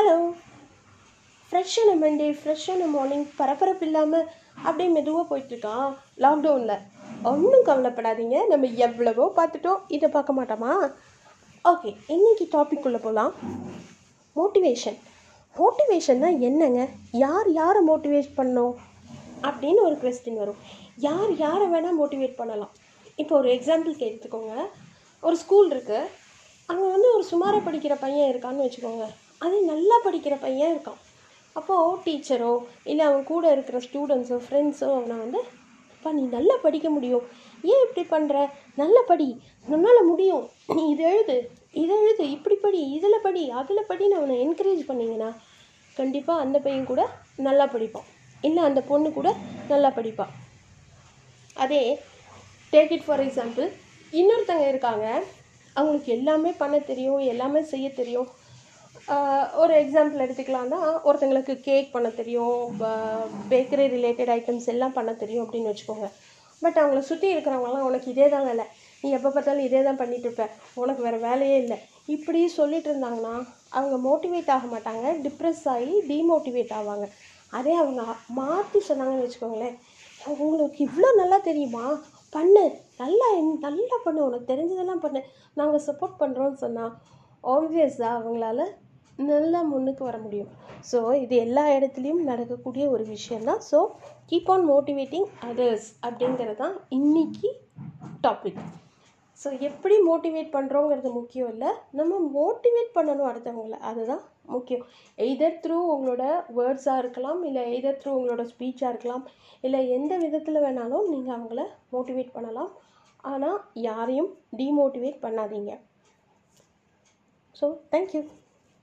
Hello ஃப்ரெஷ்ஷான Monday ஃப்ரெஷ்ஷான morning பரபரப்பு இல்லாமல் அப்படியே மெதுவாக போயிட்டுருக்கான் லாக்டவுனில் ஒன்றும் கவலைப்படாதீங்க. நம்ம எவ்வளவோ பார்த்துட்டோம். இதை பார்க்க மாட்டோமா? ஓகே இன்னைக்கு டாபிக் உள்ள போகலாம் மோட்டிவேஷன் மோட்டிவேஷன்னா என்னங்க? யார் யாரை மோட்டிவேட் பண்ணோம்? அப்படின்னு ஒரு கொஸ்டின் வரும். யார் யாரை வேணால் மோட்டிவேட் பண்ணலாம். இப்போ ஒரு எக்ஸாம்பிளுக்கு எடுத்துக்கோங்க ஒரு ஸ்கூல் இருக்குது அங்கே வந்து ஒரு சுமாராக படிக்கிற பையன் இருக்கான்னு வச்சுக்கோங்க. அதே நல்லா படிக்கிற பையன் இருக்கான். அப்போது டீச்சரோ இல்லை அவன் கூட இருக்கிற ஸ்டூடெண்ட்ஸோ ஃப்ரெண்ட்ஸோ அவனை வந்து அப்பா நீ நல்லா படிக்க முடியும். ஏன் இப்படி பண்ணுற நல்லா படி. உன்னால் முடியும். நீ இதை எழுது. இதை எழுது. இப்படி படி. இதில் படி. அதில் படின்னு அவனை என்கரேஜ் பண்ணிங்கன்னா கண்டிப்பாக அந்த பையன் கூட நல்லா படிப்பான். இல்லை அந்த பொண்ணு கூட நல்லா படிப்பாள் அதே டேக் இட் ஃபார் எக்ஸாம்பிள் இன்னொருத்தங்க இருக்காங்க. அவங்களுக்கு எல்லாமே பண்ண தெரியும் எல்லாமே செய்ய தெரியும். ஒரு எக்ஸாம்பிள் எடுத்துக்கலாம்னா ஒருத்தங்களுக்கு கேக் பண்ண தெரியும் பேக்கரி ரிலேட்டட் ஐட்டம்ஸ் எல்லாம் பண்ண தெரியும் அப்படின்னு வச்சுக்கோங்க. பட் அவங்கள சுற்றி இருக்கிறவங்களாம் உனக்கு இதே தான் வேலை. நீ எப்போ பார்த்தாலும் இதே தான் பண்ணிகிட்ருப்ப இருப்ப. உனக்கு வேறு வேலையே இல்லை. இப்படி சொல்லிட்டு இருந்தாங்கன்னா அவங்க மோட்டிவேட் ஆக மாட்டாங்க டிப்ரெஸ் ஆகி டிமோட்டிவேட் ஆவாங்க. அதே அவங்க மாற்றி சொன்னாங்கன்னு வச்சுக்கோங்களேன் உங்களுக்கு இவ்வளோ நல்லா தெரியுமா? பண்ணு. நல்லா நல்லா பண்ணு. உனக்கு தெரிஞ்சதெல்லாம் பண்ணு. நாங்கள் சப்போர்ட் பண்ணுறோன்னு சொன்னால் ஆப்வியஸாக அவங்களால நல்லா முன்னுக்கு வர முடியும். ஸோ இது எல்லா இடத்துலையும் நடக்கக்கூடிய ஒரு விஷயந்தான் so keep on motivating others அப்படிங்கிறது தான் இன்னைக்கு டாபிக் ஸோ எப்படி மோட்டிவேட் பண்ணுறோங்கிறது முக்கியம் இல்லை. நம்ம மோட்டிவேட் பண்ணணும் அடுத்தவங்கள. அதுதான் முக்கியம். எய்தர் த்ரூ உங்களோட வேர்ட்ஸாக இருக்கலாம் இல்லை எய்தர் த்ரூ உங்களோட ஸ்பீச்சாக இருக்கலாம் இல்லை எந்த விதத்தில் வேணாலும் நீங்கள் அவங்கள மோட்டிவேட் பண்ணலாம். ஆனால் யாரையும் டிமோட்டிவேட் பண்ணாதீங்க. So thank you